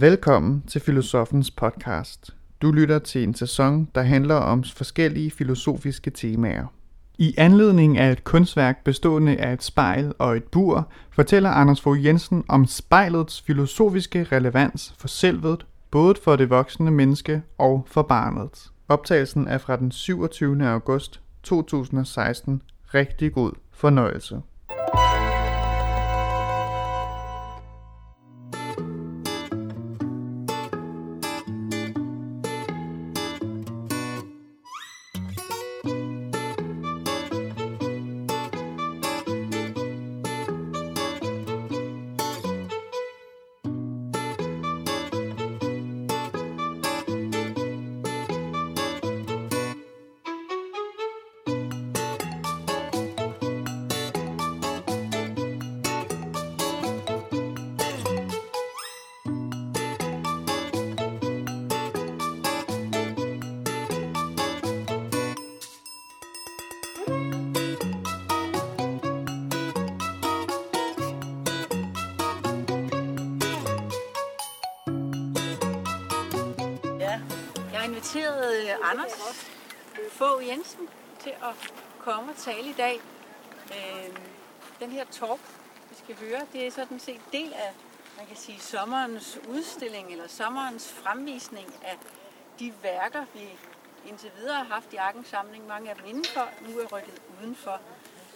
Velkommen til Filosofens podcast. Du lytter til en sæson, der handler om forskellige filosofiske temaer. I anledning af et kunstværk bestående af et spejl og et bur, fortæller Anders Fogh Jensen om spejlets filosofiske relevans for selvet, både for det voksne menneske og for barnet. Optagelsen er fra den 27. august 2016. Rigtig god fornøjelse. Inviteret øh, Anders Fogh Jensen til at komme og tale i dag. Øh, den her talk, vi skal høre, det er sådan set del af, man kan sige, sommerens udstilling eller sommerens fremvisning af de værker, vi indtil videre har haft i Arkens samling. Mange af dem indenfor, nu er rykket udenfor.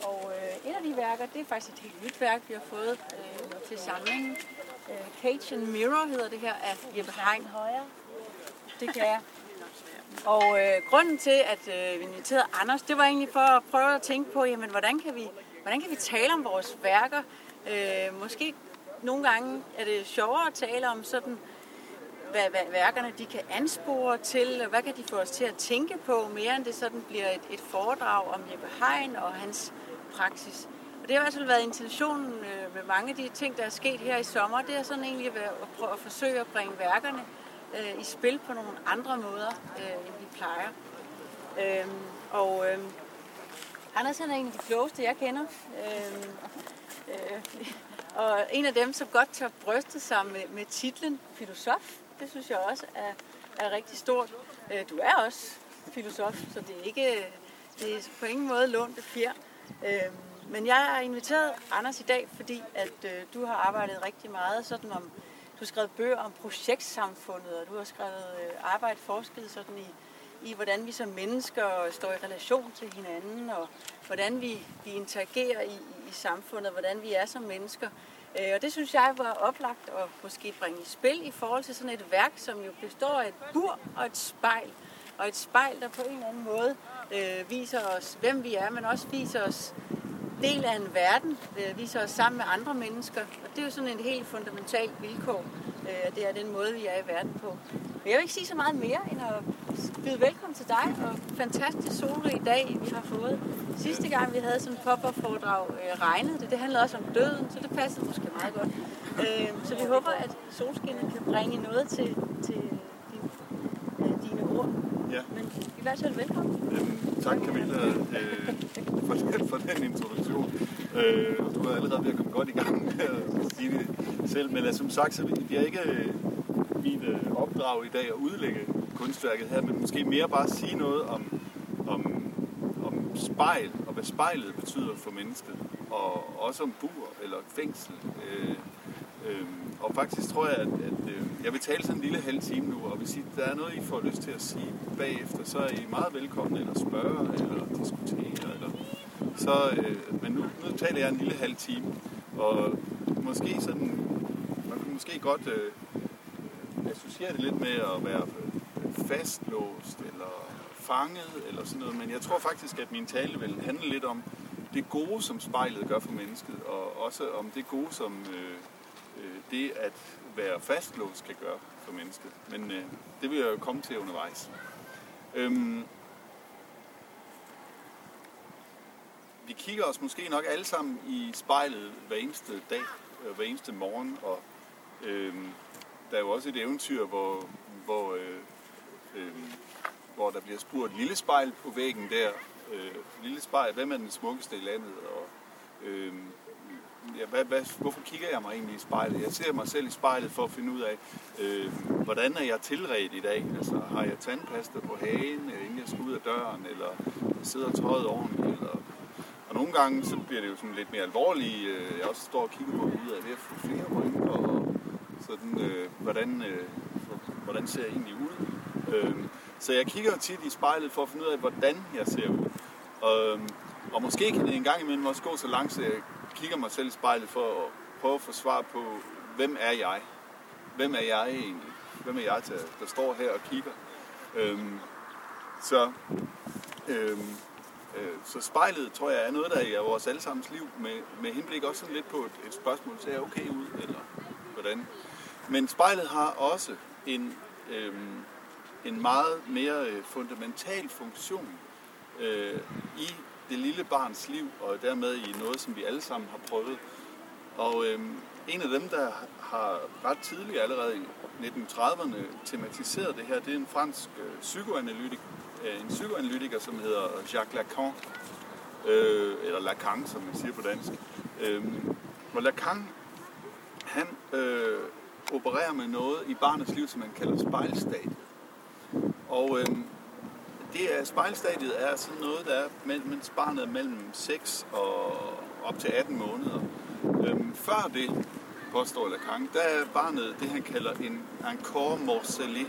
Og øh, et af de værker, det er faktisk et helt nyt værk, vi har fået øh, til samlingen. Øh, Cage and Mirror hedder det her af Jeppe Hein. Det kan jeg. Og øh, grunden til, at øh, vi inviterede Anders, det var egentlig for at prøve at tænke på, jamen, hvordan, kan vi, hvordan kan vi tale om vores værker? Øh, måske nogle gange er det sjovere at tale om sådan, hvad, hvad værkerne de kan anspore til, og hvad kan de få os til at tænke på, mere end det sådan bliver et, et foredrag om Jeppe Hein og hans praksis. Og det har i hvert fald været intentionen øh, med mange af de ting, der er sket her i sommer, det er sådan egentlig at prøve at forsøge at bringe værkerne øh, i spil på nogle andre måder, øh, end vi plejer. Øh, og øh, Anders han er en af de klogeste, jeg kender. Øh, øh, og en af dem, som godt tør bryste sig med, med titlen filosof. Det synes jeg også er, er rigtig stort. Øh, du er også filosof, så det er ikke det er på ingen måde lånt fjer. Øh, men jeg har inviteret Anders i dag, fordi at øh, du har arbejdet rigtig meget sådan om du har skrevet bøger om projektsamfundet, og du har skrevet øh, arbejde forsket sådan i, i, hvordan vi som mennesker står i relation til hinanden, og hvordan vi, vi interagerer i, i, i samfundet, hvordan vi er som mennesker. Øh, og det synes jeg var oplagt at måske bringe i spil i forhold til sådan et værk, som jo består af et bur og et spejl. Og et spejl, der på en eller anden måde øh, viser os, hvem vi er, men også viser os del af en verden, øh, så os sammen med andre mennesker. Og det er jo sådan en helt fundamental vilkår. Øh, det er den måde, vi er i verden på. Men jeg vil ikke sige så meget mere, end at byde velkommen til dig, og fantastisk solrig dag, vi har fået. Sidste gang, vi havde sådan en pop-up-foredrag, øh, regnede det. Det handlede også om døden, så det passede måske meget godt. Øh, så vi håber, at solskinnet kan bringe noget til, til din, øh, dine ord. Ja. Vær i velkommen. Øhm, tak Camilla øh, for, den, for den introduktion. Øh, du er allerede ved at komme godt i gang med at sige det selv. Men altså, som sagt, så det er ikke min mit øh, opdrag i dag at udlægge kunstværket her, men måske mere bare sige noget om, om, om spejl, og hvad spejlet betyder for mennesket. Og også om bur eller fængsel. Øh, øh, og faktisk tror jeg, at, at øh, jeg vil tale sådan en lille halv time nu, og hvis I, der er noget, I får lyst til at sige bagefter, så er I meget velkomne, eller spørge, eller diskutere, eller så, øh, men nu, nu taler jeg en lille halv time, og måske sådan, man kan måske godt øh, associere det lidt med at være øh, fastlåst, eller fanget, eller sådan noget, men jeg tror faktisk, at min tale vil handle lidt om det gode, som spejlet gør for mennesket, og også om det gode, som øh, det at være fastlåst kan gøre for mennesket. Men øh, det vil jeg jo komme til undervejs. Øhm, vi kigger os måske nok alle sammen i spejlet hver eneste dag, øh, hver eneste morgen, og øh, der er jo også et eventyr, hvor, hvor, øh, øh, hvor der bliver spurgt lille spejl på væggen der. Øh, lille spejl, hvem er den smukkeste i landet? Og, øh, ja, hvad, hvad, hvorfor kigger jeg mig egentlig i spejlet? Jeg ser mig selv i spejlet for at finde ud af, øh, hvordan er jeg tilredt i dag? Altså, har jeg tandpasta på hagen, inden jeg skal ud af døren, eller sidder tøjet ordentligt? Eller... Og nogle gange så bliver det jo sådan lidt mere alvorligt. Øh, jeg også står og kigger på ud af det at få flere rynker, og sådan, øh, hvordan, øh, hvordan ser jeg egentlig ud? Øh, så jeg kigger tit i spejlet for at finde ud af, hvordan jeg ser ud. Og, og måske kan det en gang imellem også gå så langt, så jeg kigger mig selv i spejlet for at prøve at få svar på, hvem er jeg? Hvem er jeg egentlig? Hvem er jeg, til, der står her og kigger? Øhm, så, øhm, øh, så spejlet, tror jeg, er noget, der er i vores allesammens liv, med, med henblik også sådan lidt på et, et spørgsmål, ser jeg okay ud, eller hvordan? Men spejlet har også en, øhm, en meget mere øh, fundamental funktion øh, i det lille barns liv, og dermed i noget, som vi alle sammen har prøvet. Og øh, en af dem, der har ret tidligt, allerede i 1930'erne, tematiseret det her, det er en fransk øh, psykoanalytiker, øh, en psykoanalytiker, som hedder Jacques Lacan, øh, eller Lacan, som man siger på dansk. Øh, og Lacan, han øh, opererer med noget i barnets liv, som man kalder spejlstadiet. Og øh, det er, spejlstadiet er sådan noget, der er, mens barnet er mellem 6 og op til 18 måneder. Øhm, før det, påstår Lacan, der er barnet det, han kalder en, en corps morcelé,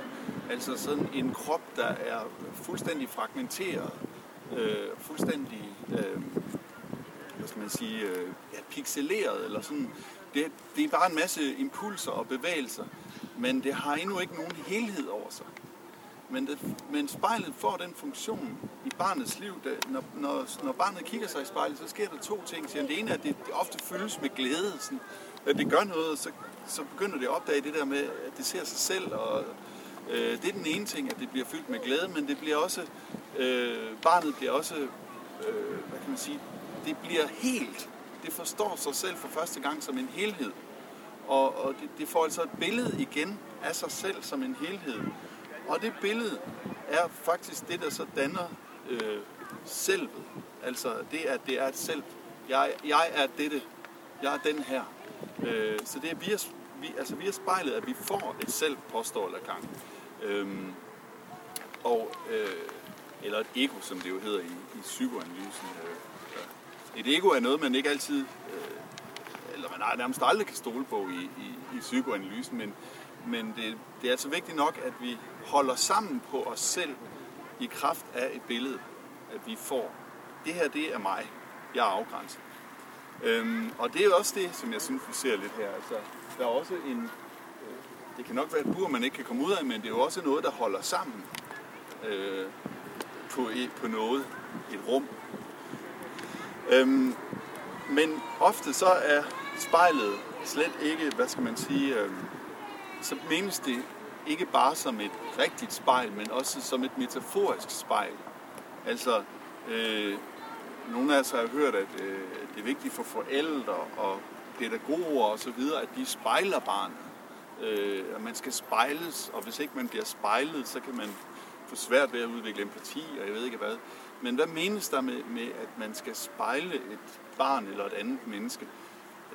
altså sådan en krop, der er fuldstændig fragmenteret, øh, fuldstændig, øh, hvad skal man sige, øh, ja, pixeleret, eller sådan. Det, det er bare en masse impulser og bevægelser, men det har endnu ikke nogen helhed over sig. Men, det, men spejlet får den funktion i barnets liv, da, når, når, når barnet kigger sig i spejlet, så sker der to ting. Så det ene er, at det, det ofte fyldes med glæde. Sådan, at det gør noget, så, så begynder det at opdage det der med, at det ser sig selv. Og, øh, det er den ene ting, at det bliver fyldt med glæde, men det bliver også, øh, barnet bliver også, øh, hvad kan man sige, det bliver helt. Det forstår sig selv for første gang som en helhed. Og, og det, det får altså et billede igen af sig selv som en helhed. Og det billede er faktisk det, der så danner øh, selvet. Altså det, at det er et selv. Jeg, jeg er dette. Jeg er den her. Øh, så det er via, vi, altså via spejlet, at vi får et selv, påstår Lacan. Øhm, og, øh, eller et ego, som det jo hedder i, i psykoanalysen. Øh, et ego er noget, man ikke altid, øh, eller man nærmest aldrig kan stole på i, i, i psykoanalysen, men, men det, det er altså vigtigt nok, at vi holder sammen på os selv i kraft af et billede, at vi får. Det her, det er mig. Jeg er afgrænset. Øhm, og det er også det, som jeg synes, vi ser lidt her. Altså, der er også en... Øh, det kan nok være et bur, man ikke kan komme ud af, men det er jo også noget, der holder sammen øh, på, et, på noget. Et rum. Øhm, men ofte så er spejlet slet ikke, hvad skal man sige, øh, så menes det ikke bare som et rigtigt spejl, men også som et metaforisk spejl. Altså, øh, nogle af os har hørt, at øh, det er vigtigt for forældre og pædagoger og så videre, at de spejler barnet. Øh, at man skal spejles, og hvis ikke man bliver spejlet, så kan man få svært ved at udvikle empati, og jeg ved ikke hvad. Men hvad menes der med, med at man skal spejle et barn eller et andet menneske?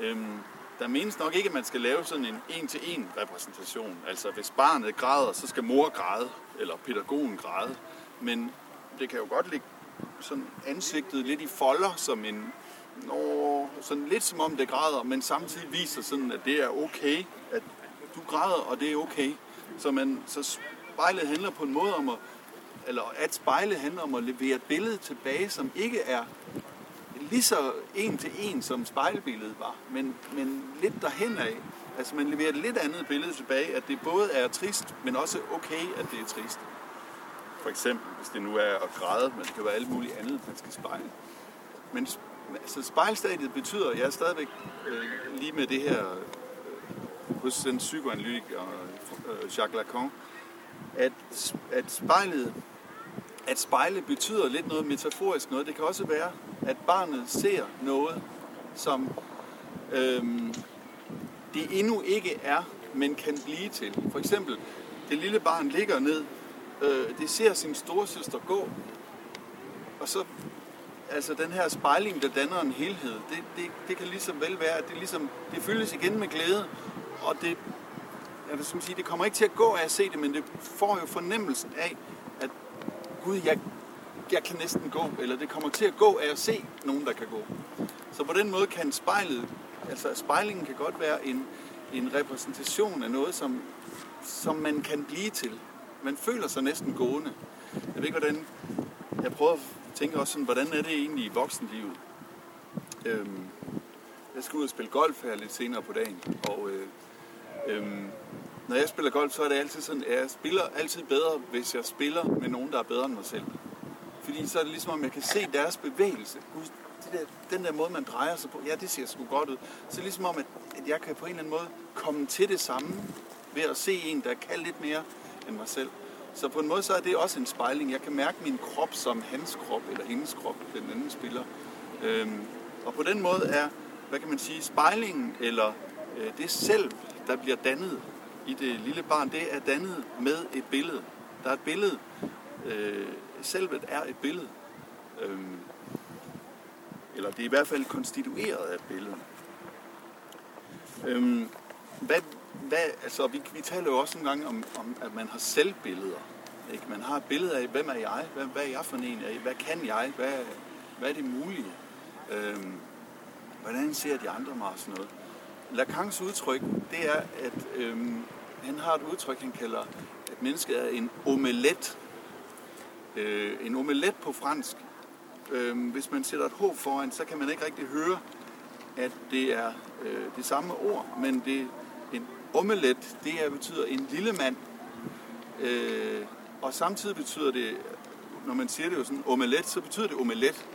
Øhm, der menes nok ikke, at man skal lave sådan en en-til-en repræsentation. Altså hvis barnet græder, så skal mor græde, eller pædagogen græde. Men det kan jo godt ligge sådan ansigtet lidt i folder, som en, nå, sådan lidt som om det græder, men samtidig viser sådan, at det er okay, at du græder, og det er okay. Så, man, så spejlet handler på en måde om at, eller at spejlet handler om at levere et billede tilbage, som ikke er lige så en til en, som spejlbilledet var, men, men lidt derhen af. Altså man leverer et lidt andet billede tilbage, at det både er trist, men også okay, at det er trist. For eksempel, hvis det nu er at græde, men det kan være alt muligt andet, man skal spejle. Men altså, spejlstadiet betyder, jeg er stadigvæk øh, lige med det her øh, hos den psykoanalytiker øh, Jacques Lacan, at, at spejlet at spejle betyder lidt noget metaforisk noget. Det kan også være, at barnet ser noget, som øhm, det endnu ikke er, men kan blive til. For eksempel, det lille barn ligger ned, øh, det ser sin storesøster gå, og så altså den her spejling, der danner en helhed, det, det, det kan ligesom vel være, at det, ligesom, det fyldes igen med glæde, og det, altså, jeg vil sige, det kommer ikke til at gå af at se det, men det får jo fornemmelsen af, Gud, jeg, jeg kan næsten gå, eller det kommer til at gå af at se nogen, der kan gå. Så på den måde kan spejlet, altså spejlingen kan godt være en, en repræsentation af noget, som, som man kan blive til. Man føler sig næsten gående. Jeg ved ikke, hvordan... Jeg prøver at tænke også sådan, hvordan er det egentlig i voksenlivet? Øhm, jeg skal ud og spille golf her lidt senere på dagen, og øh, øhm, når jeg spiller golf, så er det altid sådan, at jeg spiller altid bedre, hvis jeg spiller med nogen, der er bedre end mig selv. Fordi så er det ligesom, om jeg kan se deres bevægelse. Gud, det der, den der måde, man drejer sig på, ja, det ser sgu godt ud. Så er det ligesom om, at, at jeg kan på en eller anden måde komme til det samme ved at se en, der kan lidt mere end mig selv. Så på en måde så er det også en spejling. Jeg kan mærke min krop som hans krop, eller hendes krop, den anden spiller. Øhm, og på den måde er, hvad kan man sige, spejlingen, eller øh, det selv, der bliver dannet i det lille barn, det er dannet med et billede. Der er et billede. Øh, selvet er et billede. Øhm, eller det er i hvert fald konstitueret af et billede. Øhm, hvad, hvad, altså, vi, vi taler jo også nogle gange om, om at man har selvbilleder. Ikke? Man har et billede af, hvem er jeg? Hvad, hvad er jeg for en? Hvad kan jeg? Hvad, hvad er det mulige? Øhm, hvordan ser de andre mig og sådan noget? Lacans udtryk, det er, at øhm, han har et udtryk, han kalder, at mennesket er en omelet. Øh, en omelet på fransk. Øh, hvis man sætter et H foran, så kan man ikke rigtig høre, at det er øh, det samme ord, men det en omelet, det er, betyder en lille mand. Øh, og samtidig betyder det, når man siger det jo sådan omelet, så betyder det omelet.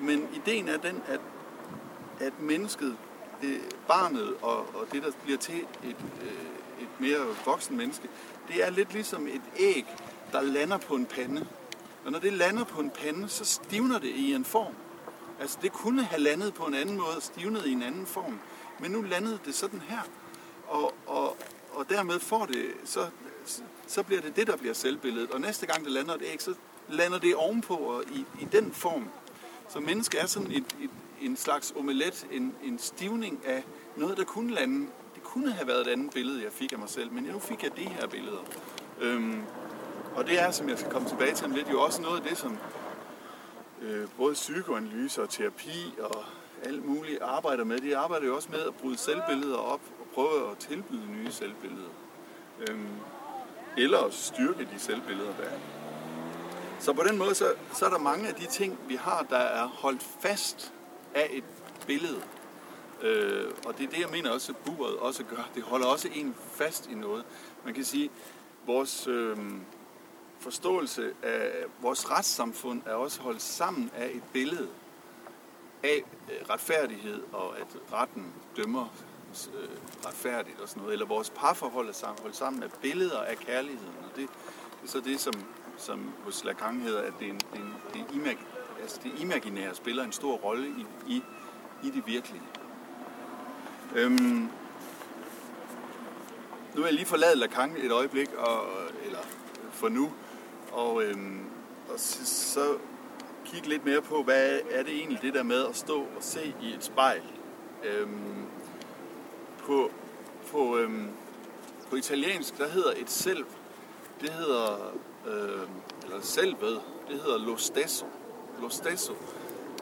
Men ideen er den, at, at mennesket, det, barnet og, og det, der bliver til et, øh, mere voksen menneske, det er lidt ligesom et æg, der lander på en pande. Og når det lander på en pande, så stivner det i en form. Altså det kunne have landet på en anden måde og stivnet i en anden form. Men nu landede det sådan her. Og, og, og dermed får det, så, så bliver det det, der bliver selvbilledet. Og næste gang det lander et æg, så lander det ovenpå og i, i den form. Så menneske er sådan et, et, en slags omelet, en, en stivning af noget, der kunne lande. Kunne have været et andet billede, jeg fik af mig selv, men nu fik jeg de her billeder. Øhm, og det er, som jeg skal komme tilbage til lidt, jo også noget af det, som øh, både psykoanalyse og terapi og alt muligt arbejder med. De arbejder jo også med at bryde selvbilleder op og prøve at tilbyde nye selvbilleder. Øhm, eller at styrke de selvbilleder, der er. Så på den måde, så, så er der mange af de ting, vi har, der er holdt fast af et billede. Øh, og det er det, jeg mener også, at buret også gør. Det holder også en fast i noget. Man kan sige, vores øh, forståelse af vores retssamfund er også holdt sammen af et billede af øh, retfærdighed, og at retten dømmer øh, retfærdigt og sådan noget. Eller vores parforhold er sammen, holdt sammen af billeder af kærligheden. Og det, det er så det, som, som hos Lacan hedder, at det, er en, det, er en, det, er imag, altså det imaginære spiller en stor rolle i, i, i det virkelige. Øhm, nu vil jeg lige forlade Lacan et øjeblik, og, eller for nu, og, øhm, og så, så kigge lidt mere på, hvad er det egentlig det der med at stå og se i et spejl. Øhm, på, på, øhm, på italiensk, der hedder et selv, det hedder, øh, eller selvet, det hedder lo stesso. Lo stesso.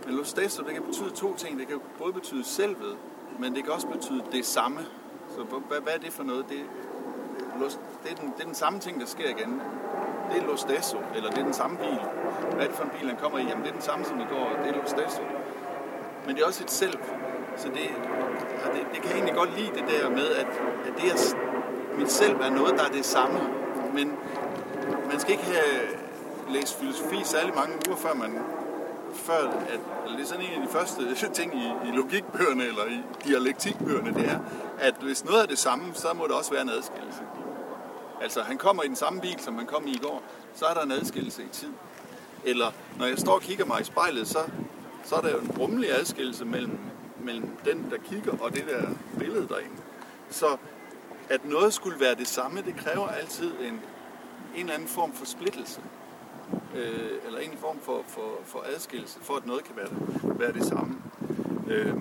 Men lo stesso, det kan betyde to ting. Det kan både betyde selvet, men det kan også betyde det samme. Så hvad, hvad er det for noget? Det, det, er den, det er den samme ting, der sker igen. Det er lo eller det er den samme bil. Hvad er det for en bil, han kommer i? Jamen, det er den samme som i går, det er lo. Men det er også et selv. Så det, det, det kan jeg egentlig godt lide det der med, at, at det er, mit selv er noget, der er det samme. Men man skal ikke have læst filosofi særlig mange uger, før man før, at det er sådan en af de første ting i, i logikbøgerne eller i dialektikbøgerne, det er, at hvis noget er det samme, så må der også være en adskillelse. Altså, han kommer i den samme bil, som han kom i i går, så er der en adskillelse i tid. Eller når jeg står og kigger mig i spejlet, så, så er der jo en rummelig adskillelse mellem, mellem den, der kigger, og det der billede derinde. Så at noget skulle være det samme, det kræver altid en, en eller anden form for splittelse øh, eller en form for, for, for adskillelse, for at noget kan være, være det samme. Øh,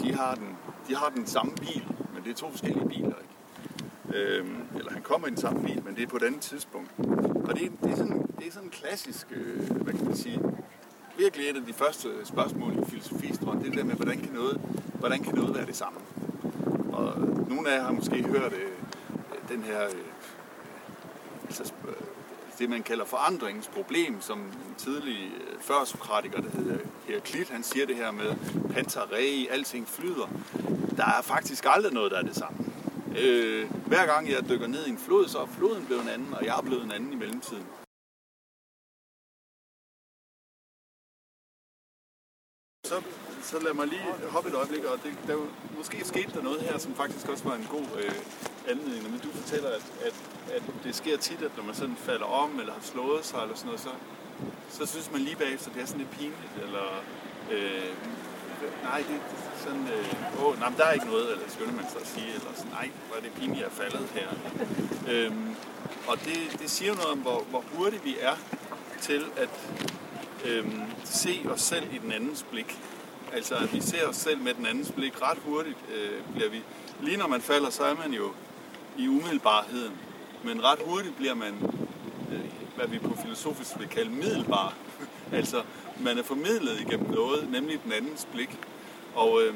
de, har den, de har den samme bil, men det er to forskellige biler. Ikke? Øh, eller han kommer i den samme bil, men det er på et andet tidspunkt. Og det, det, er, sådan, det er sådan en klassisk, øh, hvad kan man sige, virkelig et af de første spørgsmål i filosofistrøm, det er der med, hvordan kan noget, hvordan kan noget være det samme? Og nogle af jer har måske hørt øh, den her, øh, altså, øh, det man kalder forandringsproblem, som en tidlig førsokratiker, før-sokratiker, der hedder Heraklit, han siger det her med pantarei, alting flyder. Der er faktisk aldrig noget, der er det samme. Øh, hver gang jeg dykker ned i en flod, så er floden blevet en anden, og jeg er blevet en anden i mellemtiden. Så, så lad mig lige hoppe et øjeblik, og det, der, måske skete der noget her, som faktisk også var en god øh, anledning. Men du fortæller, at, at, at det sker tit, at når man sådan falder om, eller har slået sig, eller sådan noget, så, så synes man lige bagefter, det er sådan lidt pinligt, eller øh, nej, det er sådan, øh, åh, nej, men der er ikke noget, eller skynder man sig at sige, eller sådan, nej, hvor er det pinligt, jeg er faldet her. øhm, og det, det siger noget om, hvor, hvor hurtigt vi er til at øhm, se os selv i den andens blik. Altså, at vi ser os selv med den andens blik ret hurtigt, øh, bliver vi. Lige når man falder, så er man jo i umiddelbarheden. Men ret hurtigt bliver man, øh, hvad vi på filosofisk vil kalde middelbar. altså, man er formidlet igennem noget, nemlig den andens blik. Og øh,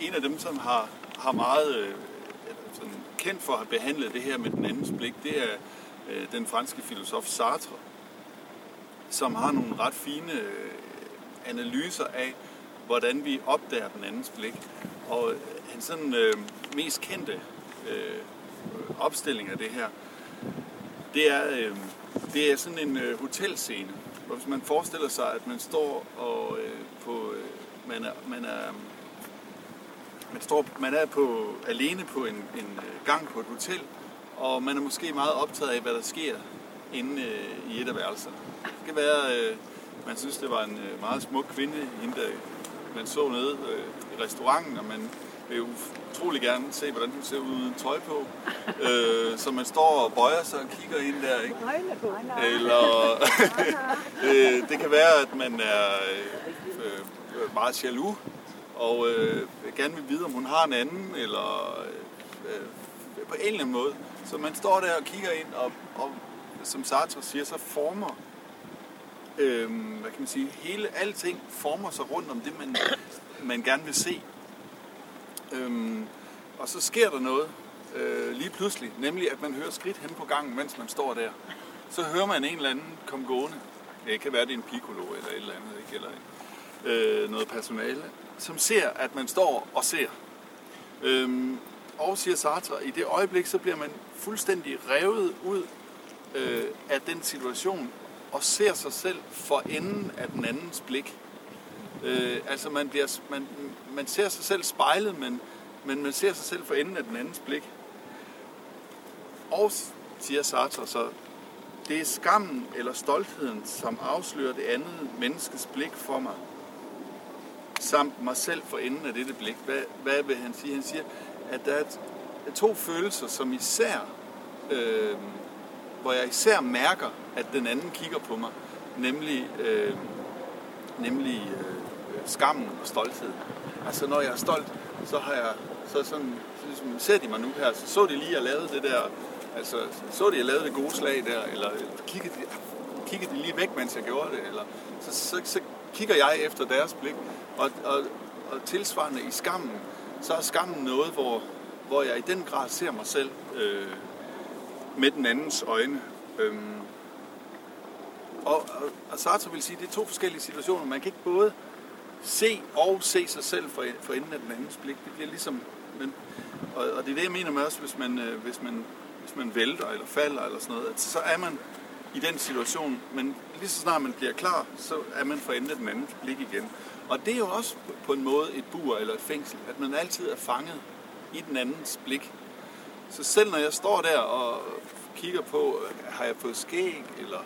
en af dem, som har, har meget øh, sådan kendt for at have behandlet det her med den andens blik, det er øh, den franske filosof Sartre, som har nogle ret fine øh, analyser af, hvordan vi opdager den andens blik. Og hans sådan øh, mest kendte øh, opstilling af det her, det er, øh, det er sådan en øh, hotelscene, hvor hvis man forestiller sig, at man står og øh, på, øh, man er, man er, man står, man er på, alene på en, en øh, gang på et hotel, og man er måske meget optaget af, hvad der sker inde øh, i et af værelserne. Det kan være, øh, man synes, det var en øh, meget smuk kvinde, hende der man så nede øh, restauranten, og man vil jo utrolig gerne se, hvordan hun ser ud uden tøj på. Øh, så man står og bøjer sig og kigger ind der, ikke? Eller øh, det kan være, at man er øh, meget jaloux, og øh, gerne vil vide, om hun har en anden, eller øh, på en eller anden måde. Så man står der og kigger ind, og, og som Sartre siger, så former øh, hvad kan man sige, hele alting former sig rundt om det, man, man gerne vil se. Øhm, og så sker der noget øh, lige pludselig, nemlig at man hører skridt hen på gangen, mens man står der. Så hører man en eller anden komme gående. Det kan være, det er en piccolo eller et eller andet, ikke? eller øh, noget personale, som ser, at man står og ser. Øhm, og siger Sartre, i det øjeblik, så bliver man fuldstændig revet ud øh, af den situation, og ser sig selv for enden af den andens blik. Øh, altså man, bliver, man, man ser sig selv spejlet, men, men man ser sig selv for enden af den andens blik. Og, siger Sartre så, det er skammen eller stoltheden, som afslører det andet menneskes blik for mig, samt mig selv for enden af dette blik. Hvad, hvad vil han sige? Han siger, at der er to følelser, som især, øh, hvor jeg især mærker, at den anden kigger på mig, nemlig, øh, nemlig øh, skammen og stolthed. Altså når jeg er stolt, så har jeg så sådan, så ligesom, ser de mig nu her, så så de lige, at jeg lavede det der, altså så de, at jeg lavede det gode slag der, eller kiggede de, kiggede de lige væk, mens jeg gjorde det, eller så, så, så kigger jeg efter deres blik, og, og, og tilsvarende i skammen, så er skammen noget, hvor, hvor jeg i den grad ser mig selv øh, med den andens øjne. Øhm, og, og, og Sartre vil sige, at det er to forskellige situationer. Man kan ikke både se og se sig selv for, for enden af den andens blik. Det bliver ligesom... Men, og, og det er det, jeg mener med også, hvis man, øh, hvis man, hvis man vælter eller falder eller sådan noget, at så er man i den situation, men lige så snart man bliver klar, så er man for enden af den andens blik igen. Og det er jo også på en måde et bur eller et fængsel, at man altid er fanget i den andens blik. Så selv når jeg står der og kigger på, øh, har jeg fået skæg, eller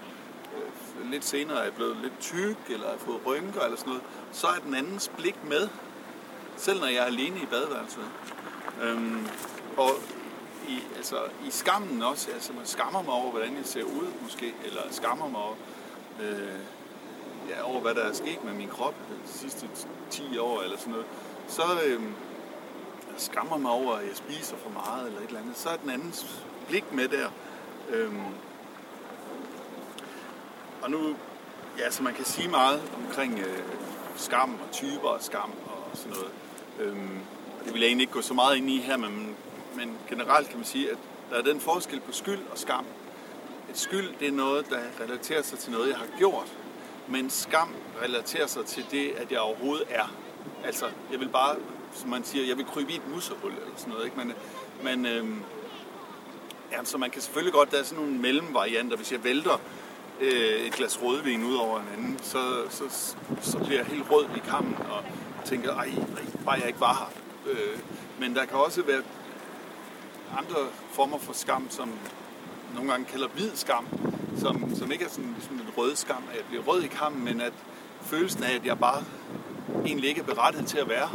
lidt senere er blevet lidt tyk, eller har fået rynker, eller sådan noget, så er den andens blik med, selv når jeg er alene i badeværelset. Øhm, og i, altså, i skammen også. Altså, man skammer mig over, hvordan jeg ser ud, måske. Eller skammer mig over, øh, ja, over hvad der er sket med min krop de sidste 10 år, eller sådan noget. Så øh, jeg skammer mig over, at jeg spiser for meget, eller et eller andet. Så er den andens blik med der. Øh, og nu, ja, så man kan sige meget omkring øh, skam og typer af skam og sådan noget. Øhm, det vil jeg egentlig ikke gå så meget ind i her, men, men generelt kan man sige, at der er den forskel på skyld og skam. Et skyld, det er noget, der relaterer sig til noget, jeg har gjort. Men skam relaterer sig til det, at jeg overhovedet er. Altså, jeg vil bare, som man siger, jeg vil krybe i et musehul eller sådan noget. Ikke? Men, men øhm, ja, så man kan selvfølgelig godt, der er sådan nogle mellemvarianter. Hvis jeg vælter øh, et glas rødvin ud over en anden, så, så, så bliver jeg helt rød i kammen og tænker, ej, ej bare jeg ikke var her. Øh, men der kan også være andre former for skam, som nogle gange kalder hvid skam, som, som ikke er sådan, sådan en rød skam, at jeg bliver rød i kammen, men at følelsen af, at jeg bare egentlig ikke er berettiget til at være.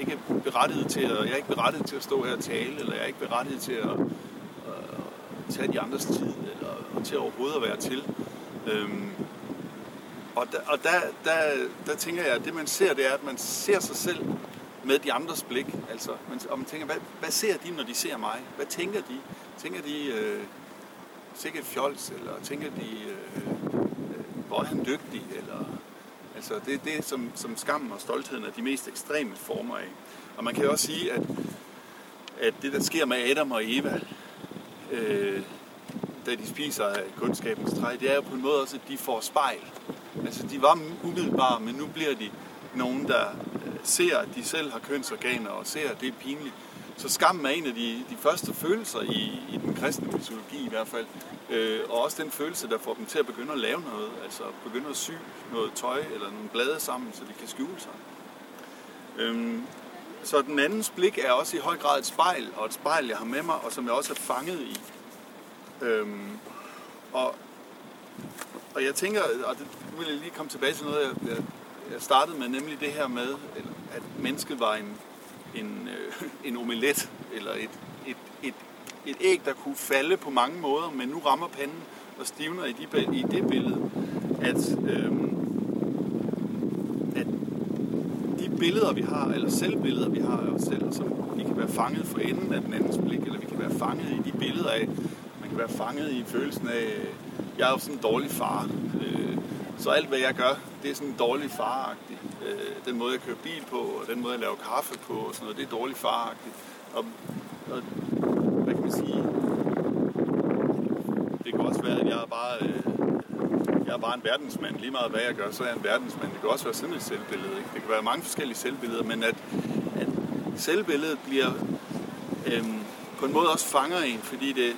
Ikke er berettiget til at, jeg er ikke berettiget til at stå her og tale, eller jeg er ikke berettiget til at uh, tage de andres tid, eller til overhovedet at være til. Øhm, og der, og der, der, der tænker jeg, at det man ser, det er, at man ser sig selv med de andres blik. Altså, man, og man tænker, hvad, hvad ser de, når de ser mig? Hvad tænker de? Tænker de øh, sikkert fjols, eller tænker de, øh, øh, hvor er han dygtig? Eller, altså, det er det, som, som skammen og stoltheden er de mest ekstreme former af. Og man kan også sige, at, at det, der sker med Adam og Eva, øh, da de spiser af kundskabens træ, det er jo på en måde også, at de får spejl. Altså, de var umiddelbare, men nu bliver de nogen, der øh, ser, at de selv har kønsorganer, og ser, at det er pinligt. Så skammen er en af de, de første følelser i, i den kristne mytologi i hvert fald. Øh, og også den følelse, der får dem til at begynde at lave noget. Altså begynde at sy noget tøj eller nogle blade sammen, så de kan skjule sig. Øhm, så den andens blik er også i høj grad et spejl, og et spejl, jeg har med mig, og som jeg også er fanget i. Øhm, og, og jeg tænker, og det vil jeg lige komme tilbage til noget, jeg, jeg, jeg startede med, nemlig det her med, at mennesket var en, en, øh, en omelet, eller et, et, et, et æg, der kunne falde på mange måder, men nu rammer panden og stivner i, de, i det billede, at, øhm, at de billeder, vi har, eller selvbilleder, vi har af os selv, som vi kan være fanget for enden af den andens blik, eller vi kan være fanget i de billeder af, kan være fanget i følelsen af, øh, jeg er jo sådan en dårlig far, øh, så alt hvad jeg gør, det er sådan en dårlig faragtig. Øh, den måde jeg kører bil på, og den måde jeg laver kaffe på, og sådan noget, det er dårlig faragtigt. Og, og hvad kan man sige? Det kan også være, at jeg er bare, øh, jeg er bare en verdensmand. Lige meget hvad jeg gør, så er jeg en verdensmand. Det kan også være sådan et selvbillede. Ikke? Det kan være mange forskellige selvbilleder, men at, at selvbilledet bliver øhm, på en måde også fanger en, fordi det,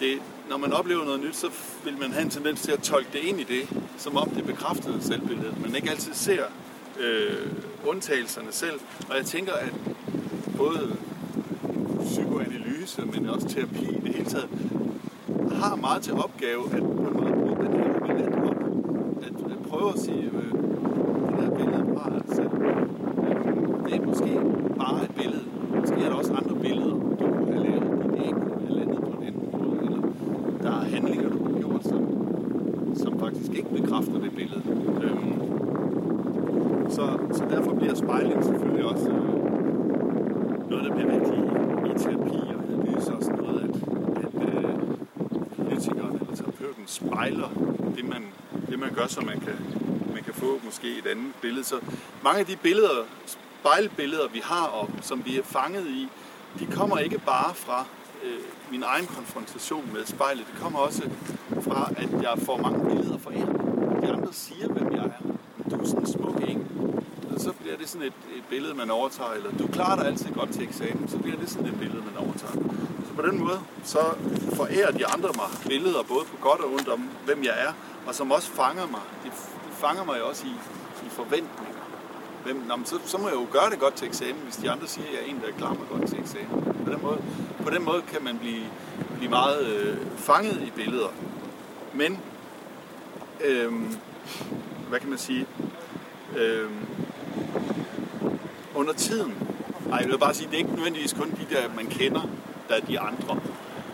det, når man oplever noget nyt, så vil man have en tendens til at tolke det ind i det, som om det bekræftede selvbilledet. Man ikke altid ser øh, undtagelserne selv. Og jeg tænker, at både psykoanalyse, men også terapi i det hele taget, har meget til opgave at på en måde bruge den her billede op. At, at prøve at sige, øh, det der billede bare er selv. Øh, det er måske bare et billede. Måske er der også andre billeder, du kunne have lavet. Det er ikke kunne have landet på den måde. Eller der er handlinger, du har gjort, som, som faktisk ikke bekræfter det billede. Øhm, så, så derfor bliver spejling selvfølgelig også øh, noget, der bliver vigtigt i, i terapi og analyse og sådan noget, at, at øh, politikeren eller terapeuten spejler det man, det, man gør, så man kan, man kan få måske et andet billede. Så mange af de billeder, spejlbilleder, vi har, og som vi er fanget i, de kommer ikke bare fra øh, min egen konfrontation med spejlet. Det kommer også fra, at jeg får mange billeder fra jer. De andre siger, hvem jeg er. Du er sådan en smuk eng. Og så bliver det sådan et, et billede, man overtager. Eller du klarer dig altid godt til eksamen. Så bliver det sådan et billede, man overtager. Så på den måde, så forærer de andre mig billeder, både på godt og ondt om, hvem jeg er. Og som også fanger mig. De, de fanger mig også i, i forventninger. Hvem, nå, så, så må jeg jo gøre det godt til eksamen, hvis de andre siger, at jeg er en, der klarer mig godt til eksamen. På den måde, på den måde kan man blive, blive meget øh, fanget i billeder. Men, øh, hvad kan man sige, øh, under tiden, ej, jeg vil bare sige, det er ikke nødvendigvis kun de der, man kender, der er de andre.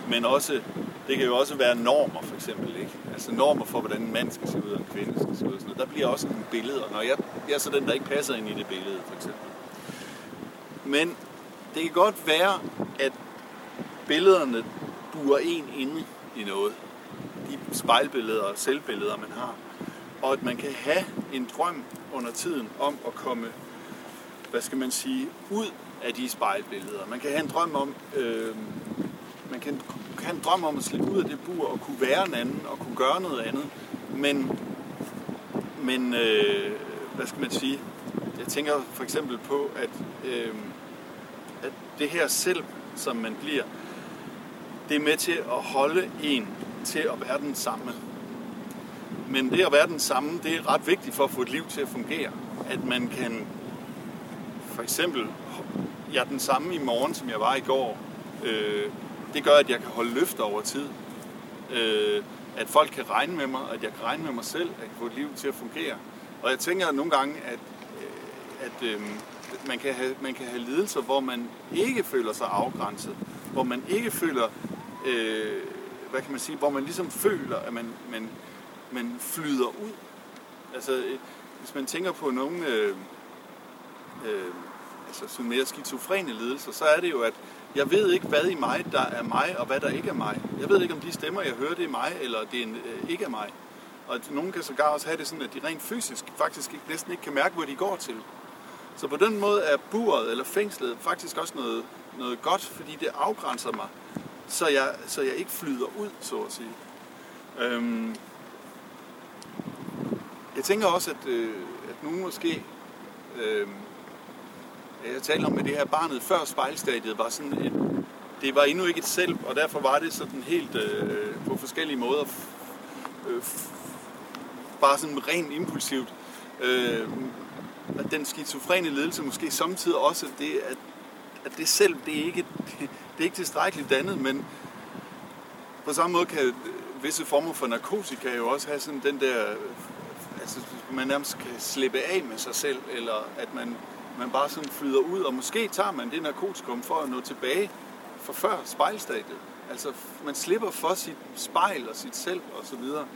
Men også, det kan jo også være normer, for eksempel. Ikke? Altså normer for, hvordan en mand skal se ud, og en kvinde skal se ud. Og sådan noget. Der bliver også nogle billeder, når jeg, jeg er så den, der ikke passer ind i det billede, for eksempel. Men det kan godt være, at billederne burer en inde i noget. De spejlbilleder og selvbilleder, man har. Og at man kan have en drøm under tiden om at komme, hvad skal man sige, ud af de spejlbilleder. Man kan have en drøm om, øh, man kan, kan have en drøm om at slippe ud af det bur og kunne være en anden og kunne gøre noget andet. Men, men øh, hvad skal man sige? Jeg tænker for eksempel på, at, øh, at det her selv, som man bliver, det er med til at holde en til at være den samme. Men det at være den samme, det er ret vigtigt for at få et liv til at fungere. At man kan, for eksempel, jeg er den samme i morgen, som jeg var i går. Øh, det gør, at jeg kan holde løfter over tid. Øh, at folk kan regne med mig, at jeg kan regne med mig selv, at jeg kan få et liv til at fungere. Og jeg tænker nogle gange, at, øh, at øh, man, kan have, man kan have lidelser, hvor man ikke føler sig afgrænset. Hvor man ikke føler, øh, hvad kan man sige, hvor man ligesom føler, at man, man, man flyder ud. Altså, øh, hvis man tænker på nogle øh, øh, altså sådan mere skizofrene lidelser, så er det jo, at jeg ved ikke, hvad i mig, der er mig, og hvad der ikke er mig. Jeg ved ikke, om de stemmer, jeg hører, det er mig, eller det er en, øh, ikke er mig. Og nogen kan sågar også have det sådan, at de rent fysisk faktisk ikke, næsten ikke kan mærke, hvor de går til. Så på den måde er buret eller fængslet faktisk også noget, noget godt, fordi det afgrænser mig, så jeg, så jeg ikke flyder ud, så at sige. Øhm, jeg tænker også, at, øh, at nu måske... Øh, jeg talte om med det her barnet før spejlstadiet var sådan et, det var endnu ikke et selv, og derfor var det sådan helt øh, på forskellige måder øh, bare sådan rent impulsivt. Øh, at den skizofrene ledelse måske samtidig også det, at, at det selv, det er ikke, det, er ikke tilstrækkeligt dannet, men på samme måde kan visse former for narkotika jo også have sådan den der, altså man nærmest kan slippe af med sig selv, eller at man man bare sådan flyder ud, og måske tager man det narkotikum for at nå tilbage for før spejlstadiet. Altså, man slipper for sit spejl og sit selv og så videre.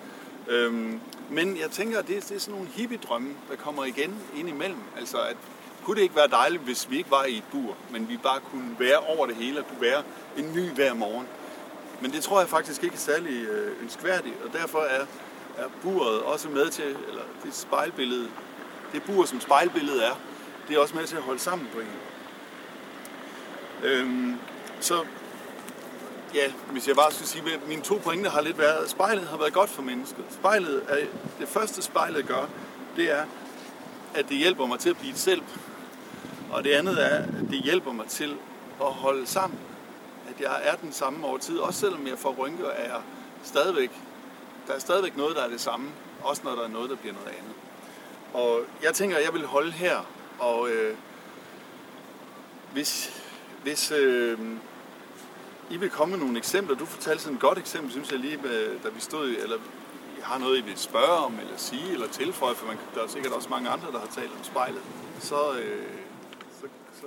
Øhm, men jeg tænker, at det, det er sådan nogle hippie-drømme, der kommer igen ind imellem. Altså, at, kunne det ikke være dejligt, hvis vi ikke var i et bur, men vi bare kunne være over det hele og kunne være en ny hver morgen. Men det tror jeg faktisk ikke er særlig øh, ønskværdigt, og derfor er, er buret også med til, eller det spejlbillede, det bur som spejlbilledet er, det er også med til at holde sammen på en. Øhm, så ja, hvis jeg bare skulle sige, at mine to pointer har lidt været, at spejlet har været godt for mennesket. Spejlet er, det første spejlet gør, det er, at det hjælper mig til at blive et selv. Og det andet er, at det hjælper mig til at holde sammen. At jeg er den samme over tid. Også selvom jeg får rynker, er jeg stadigvæk, der er stadigvæk noget, der er det samme. Også når der er noget, der bliver noget andet. Og jeg tænker, at jeg vil holde her og øh, hvis, hvis øh, I vil komme med nogle eksempler, du fortalte sådan et godt eksempel, synes jeg lige, øh, da vi stod, eller har noget, I vil spørge om, eller sige, eller tilføje, for man, der er sikkert også mange andre, der har talt om spejlet, så, øh, så, så